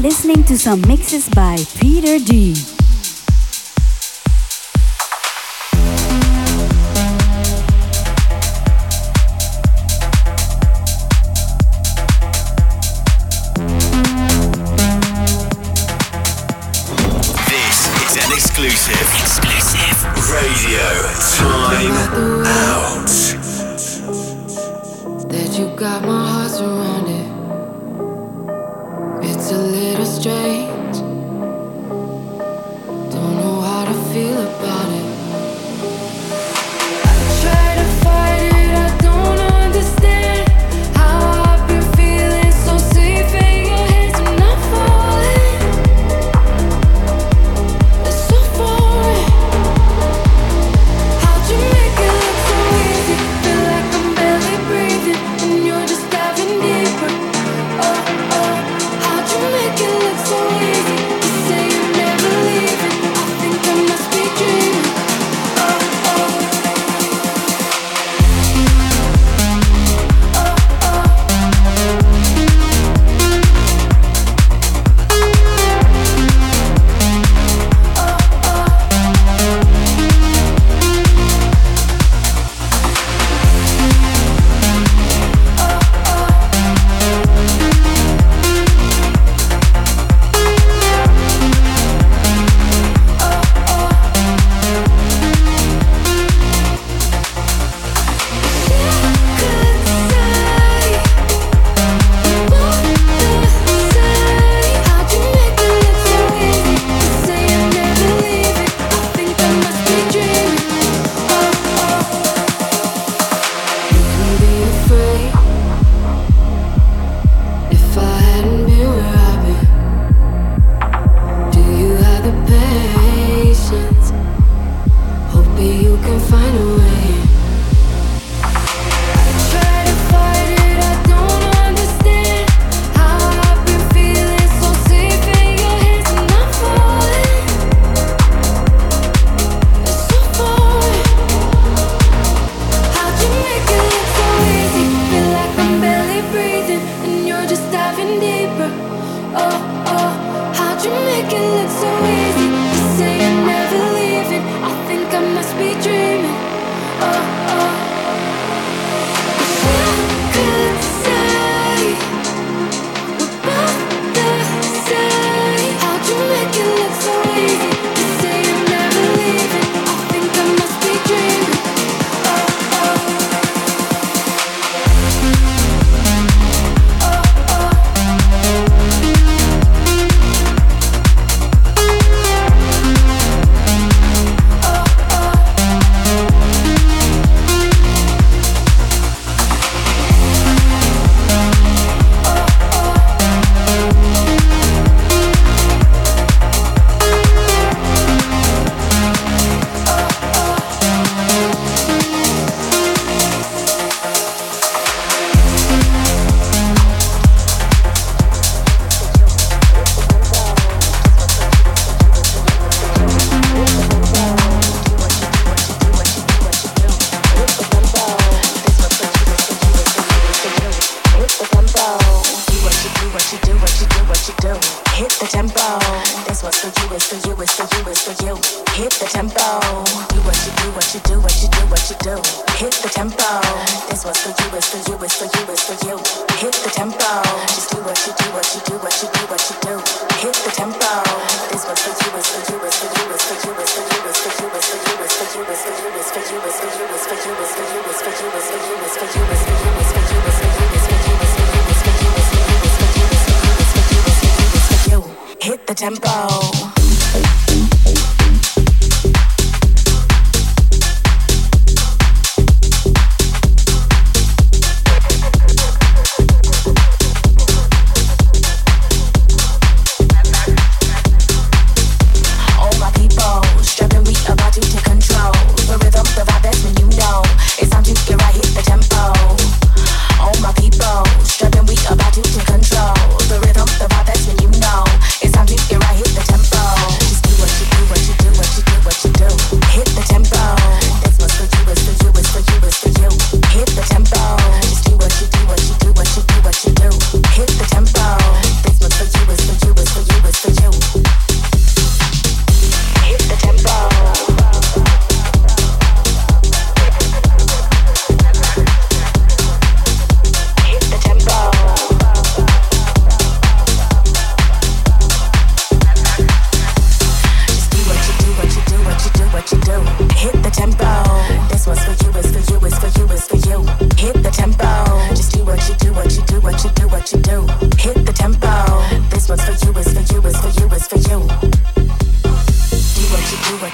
listening to some mixes by Peter D.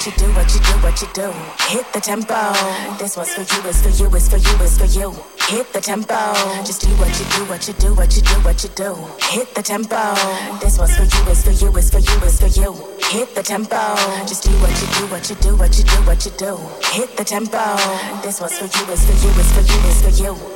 you do, what you do, what you do. Hit the tempo. This was for you, it's for you, it's for you, it's for you. Hit the tempo. Just do what you do, what you do, what you do, what you do. Hit the tempo. This was for you, it's for you, it's for you, it's for you. Hit the tempo. Just do what you do, what you do, what you do, what you do. Hit the tempo. This was for you, it's for you, it's for you, it's for you.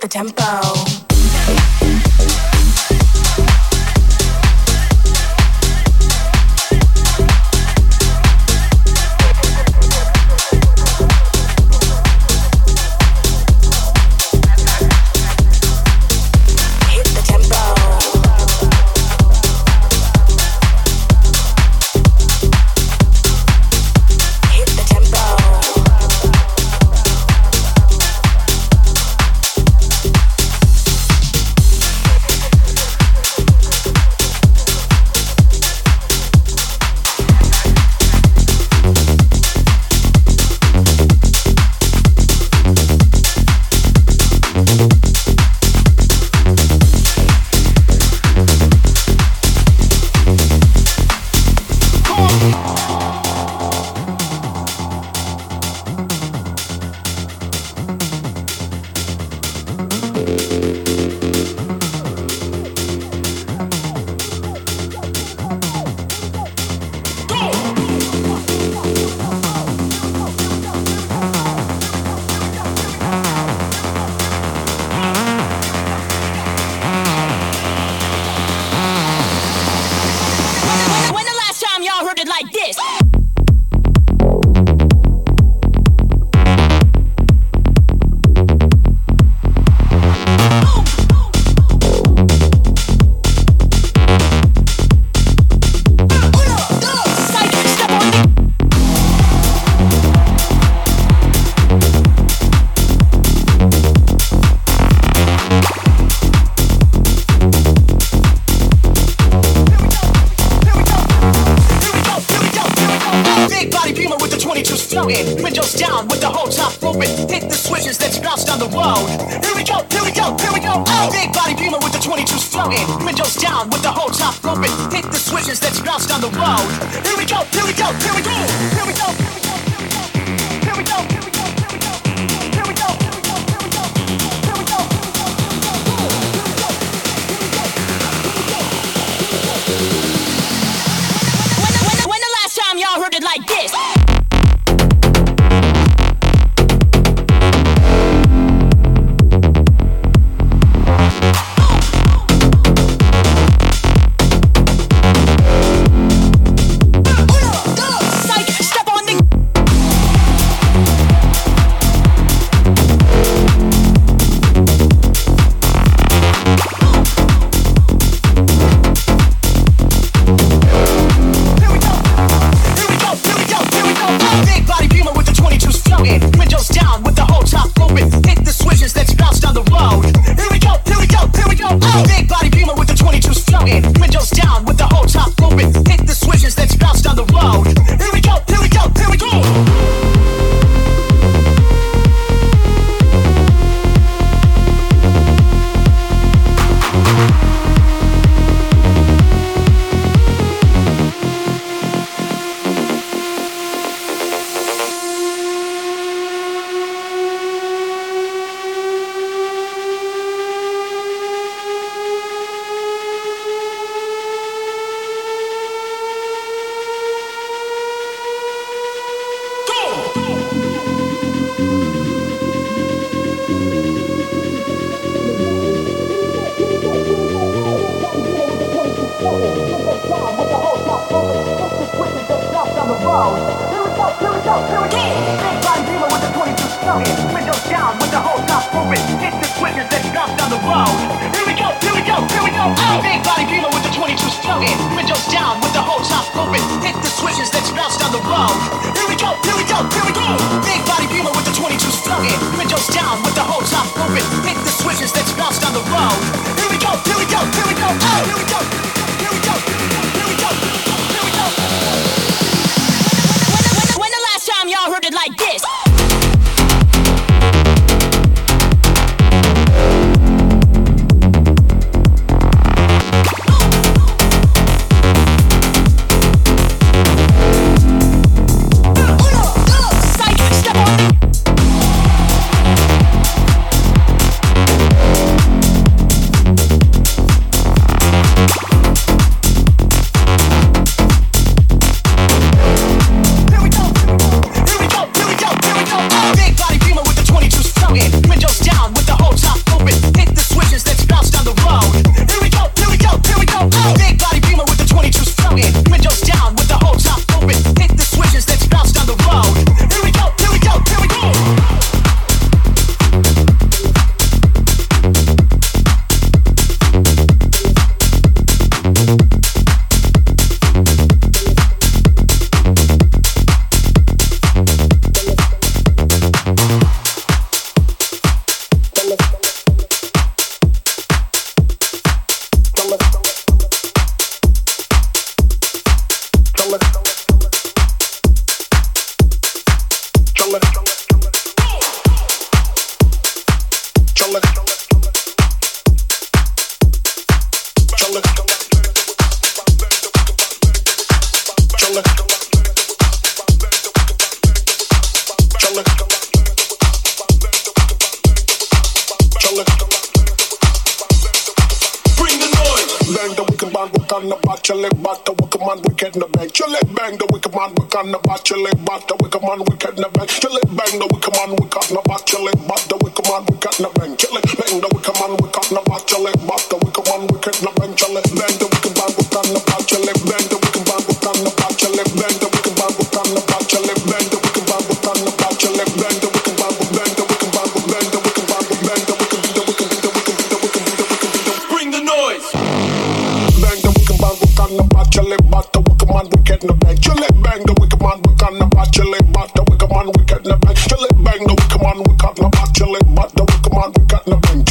the tempo. noise. Bang the wicked man, we can about your lip, but the wicked man, we get in the bed. Bang the wicked man, we can about your lip, but the wicked man, we get in the bed. Bang the wicked man, we can about your lip, but the wicked man, we get in the bed.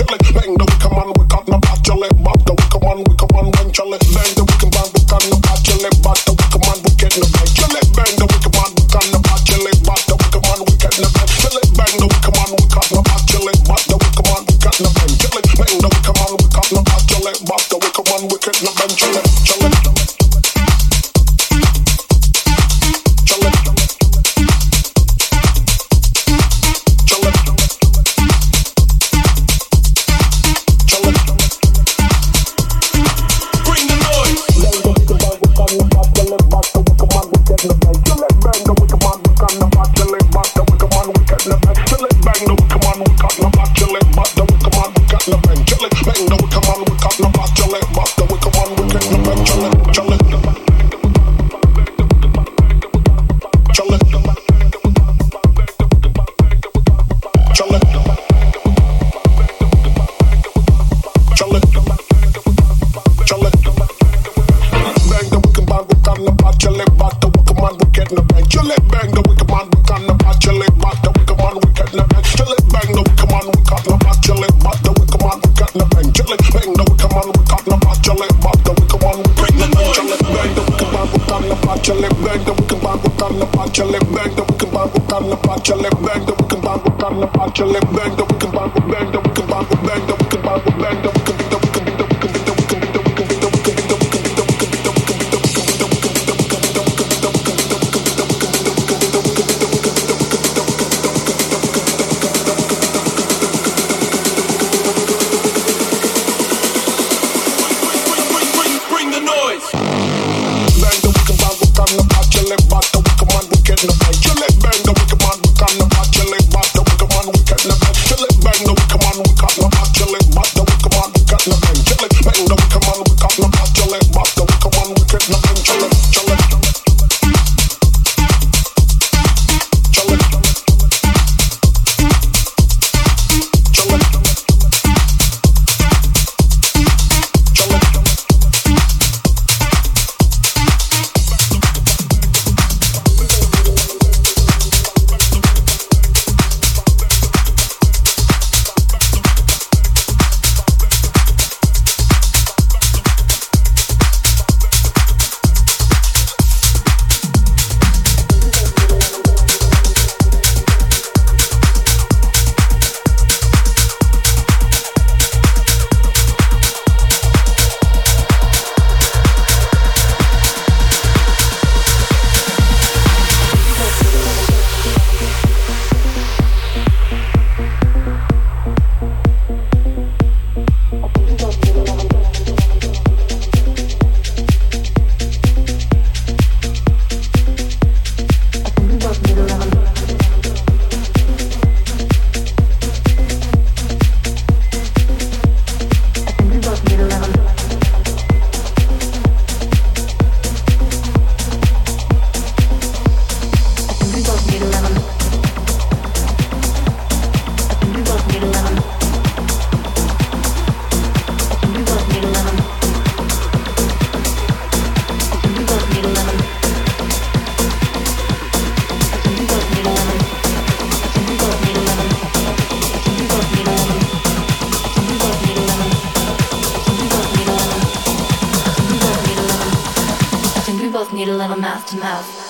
mouth to mouth.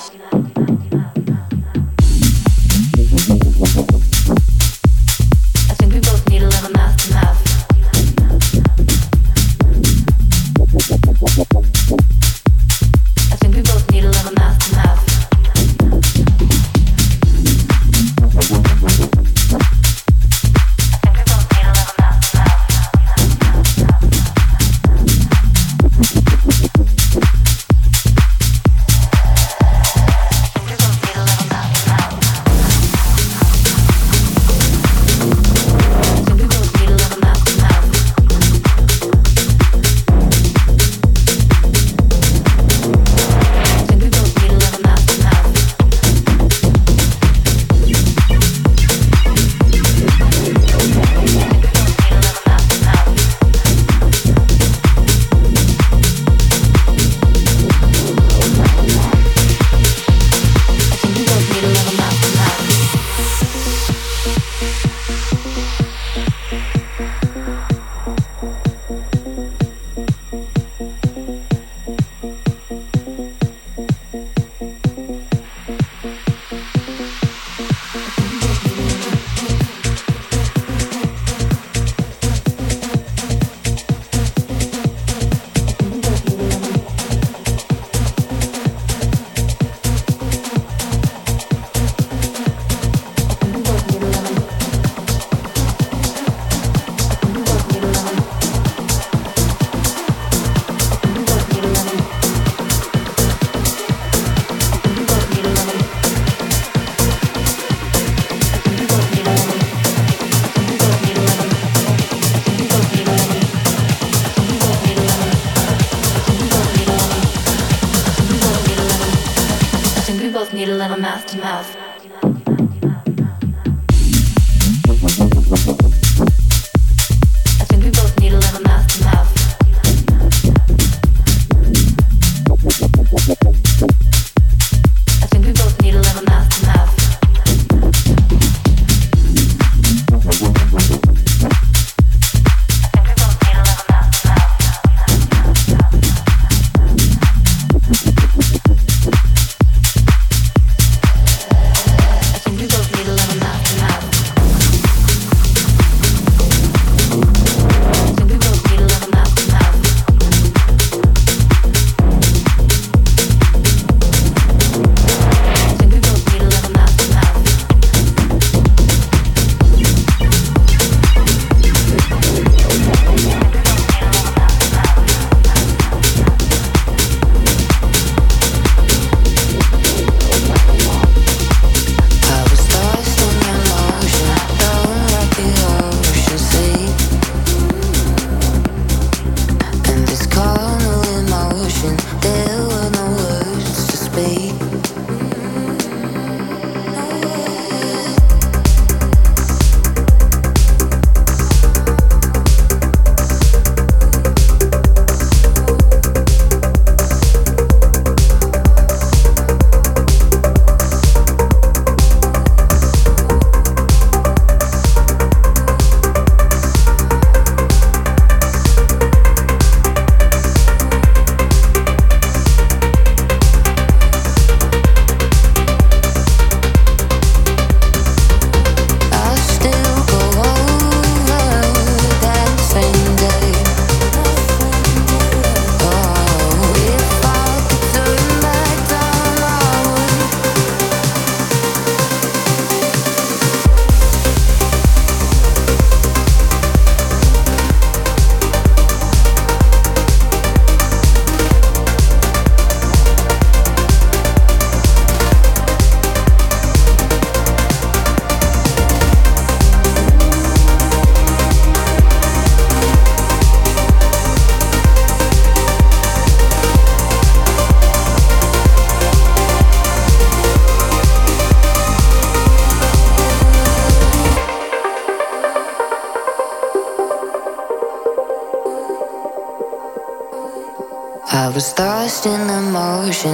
Need a little mouth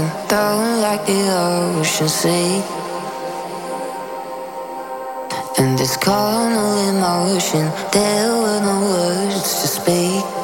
like the ocean sea. And this carnal emotion, there were no words to speak.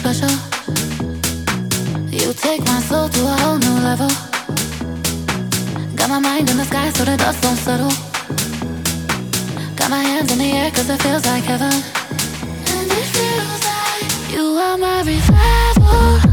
special. You take my soul to a whole new level. Got my mind in the sky so the dust don't settle. Got my hands in the air cause it feels like heaven. And it feels like you are my revival.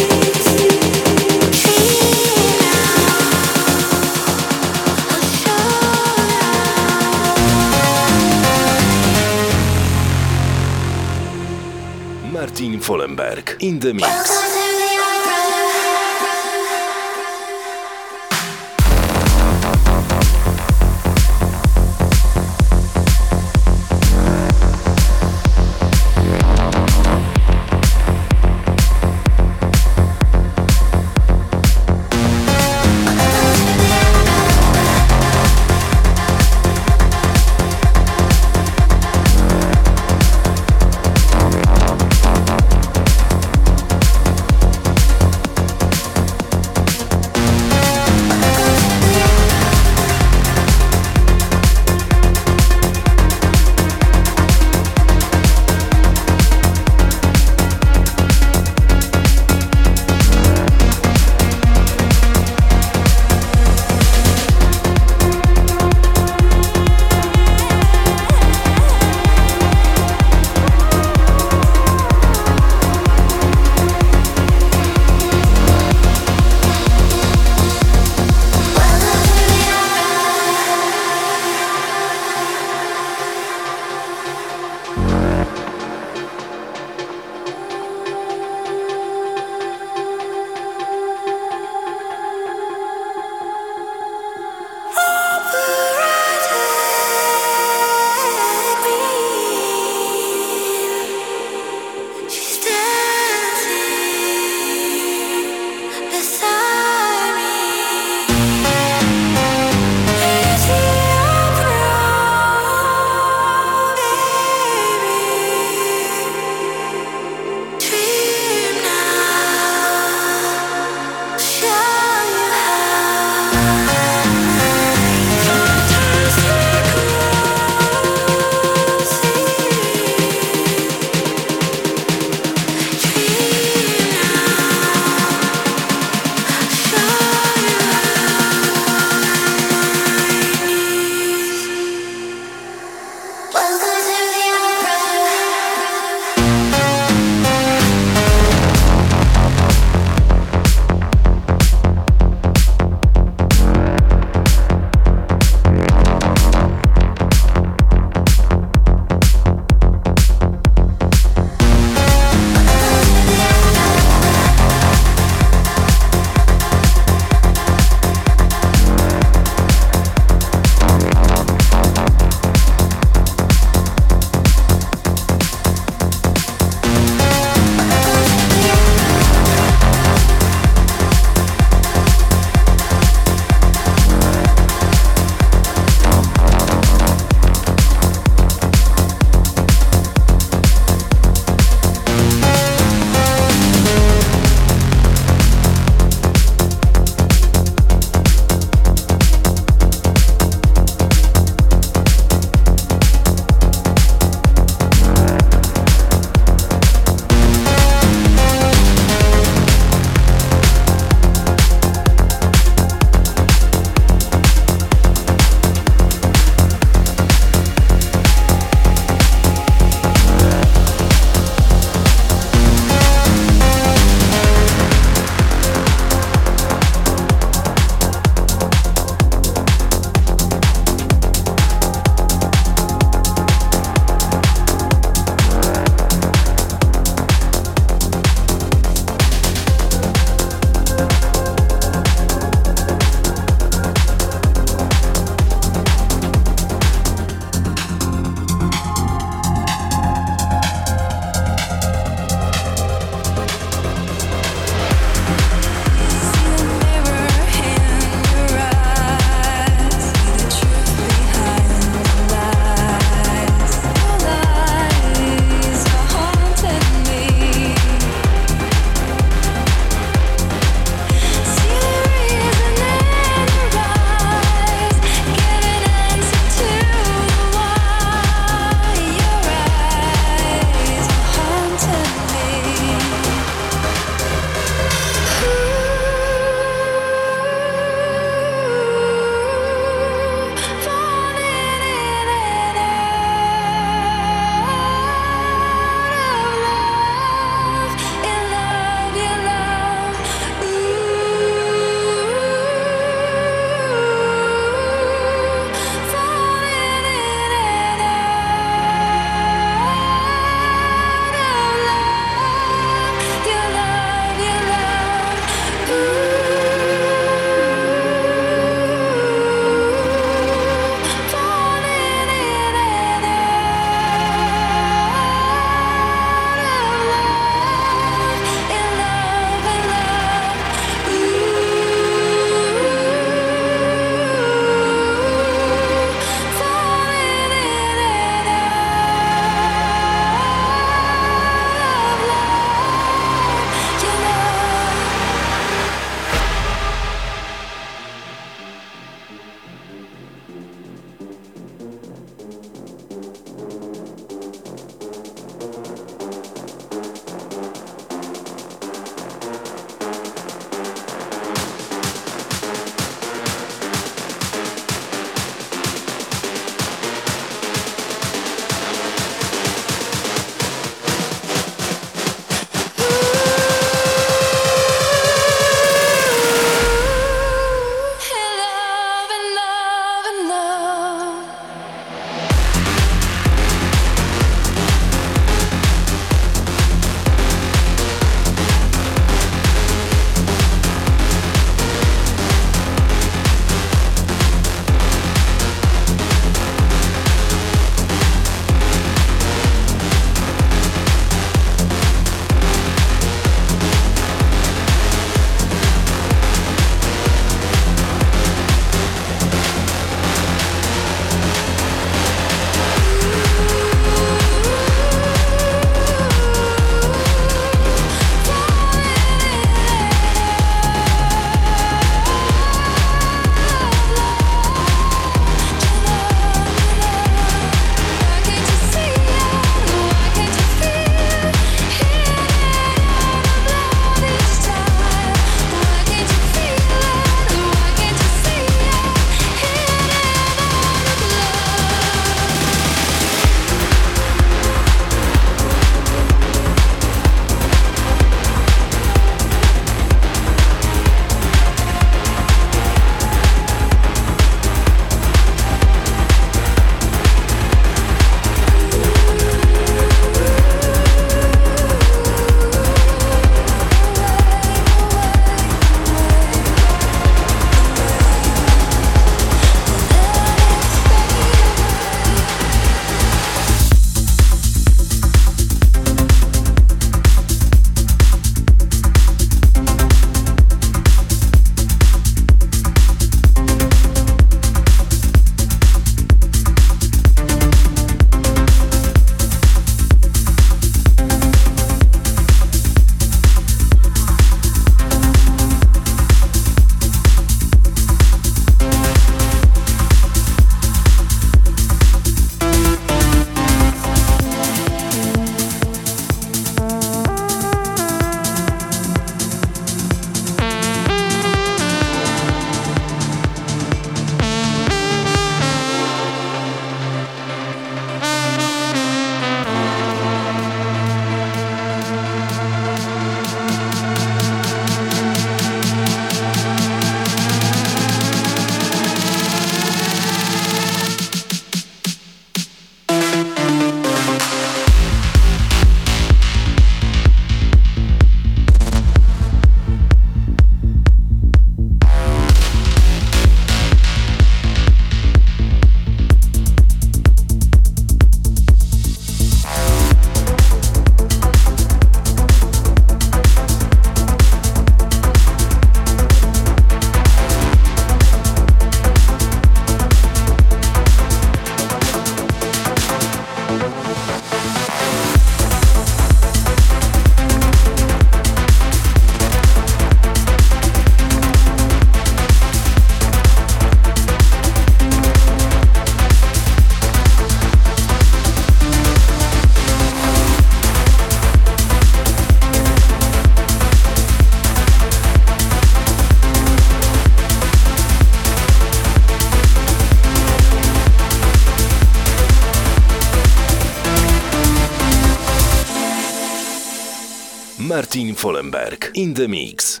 Martin Follenberg in the mix.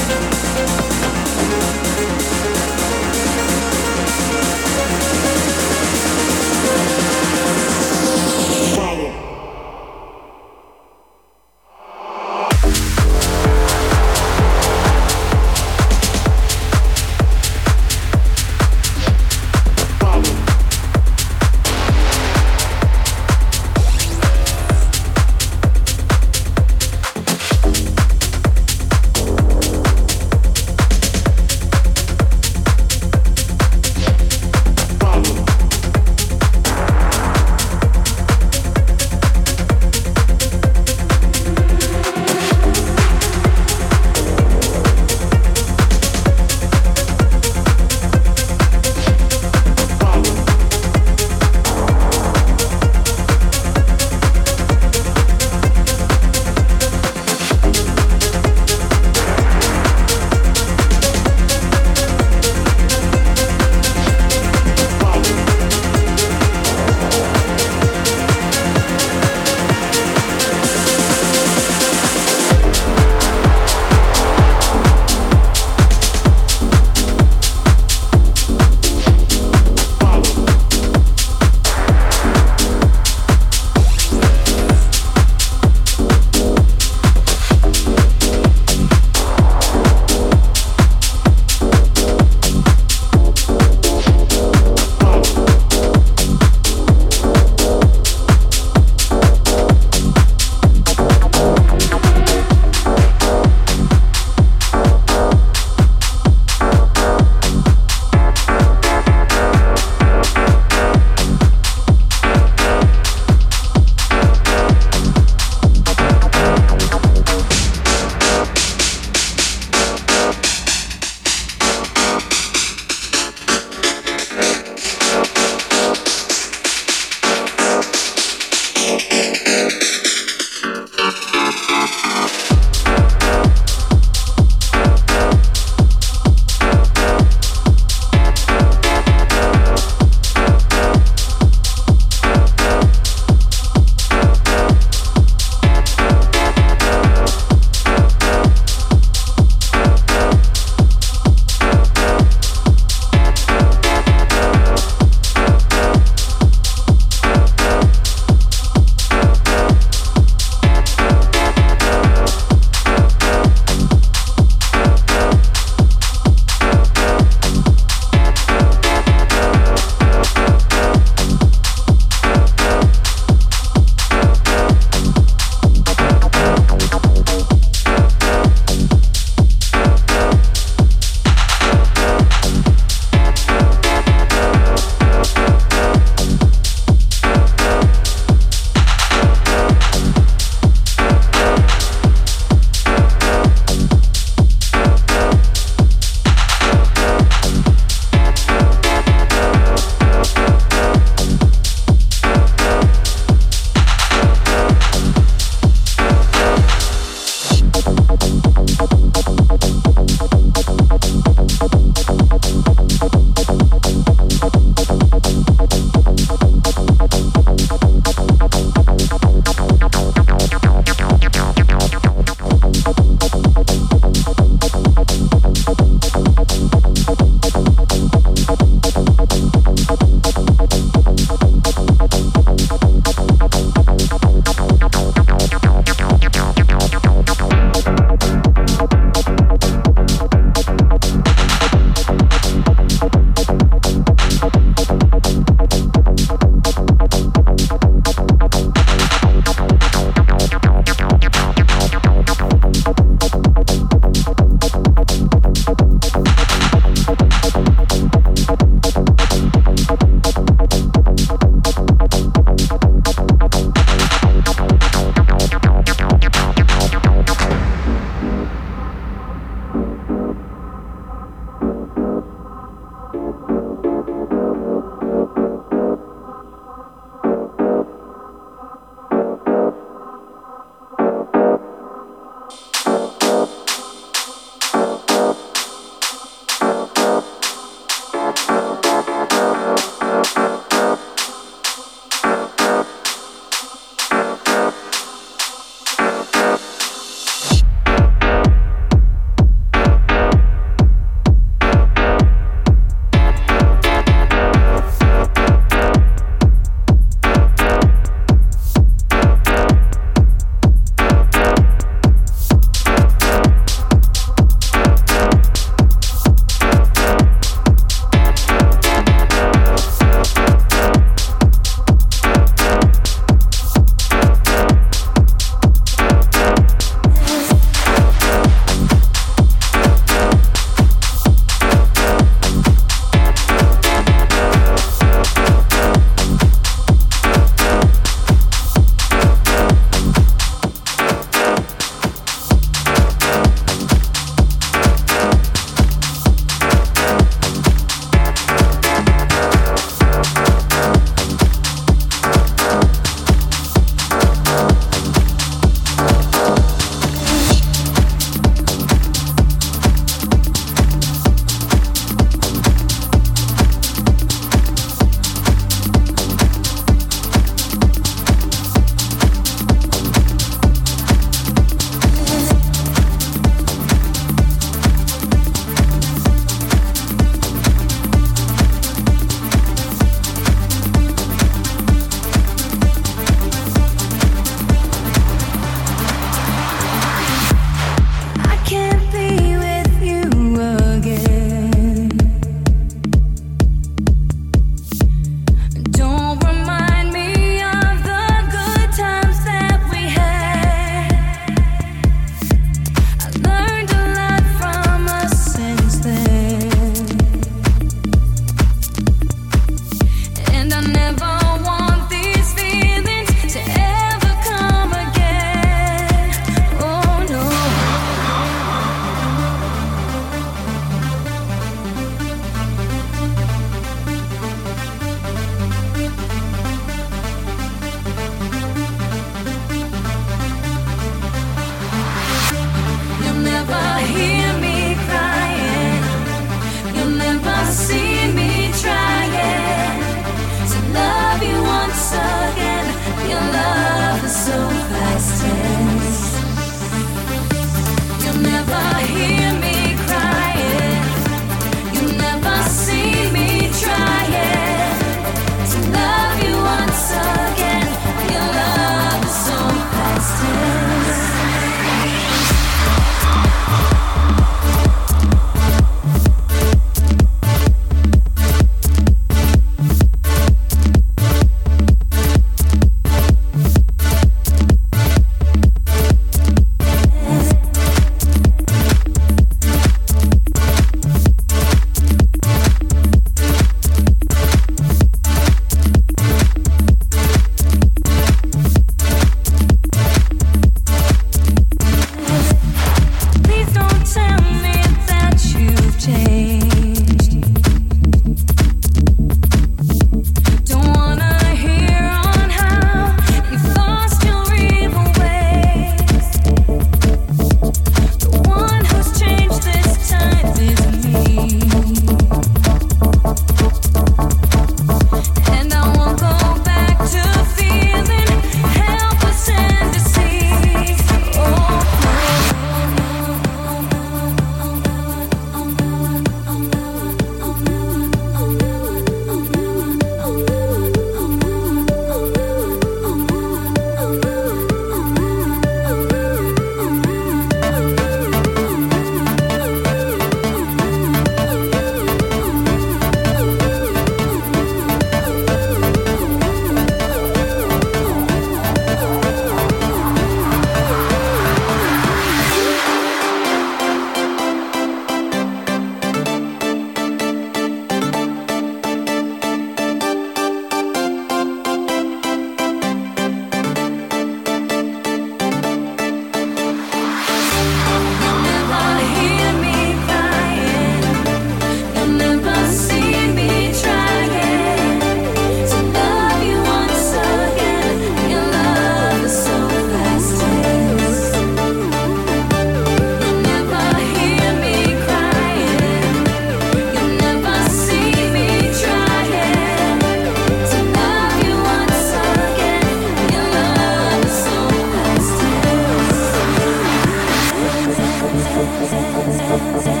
says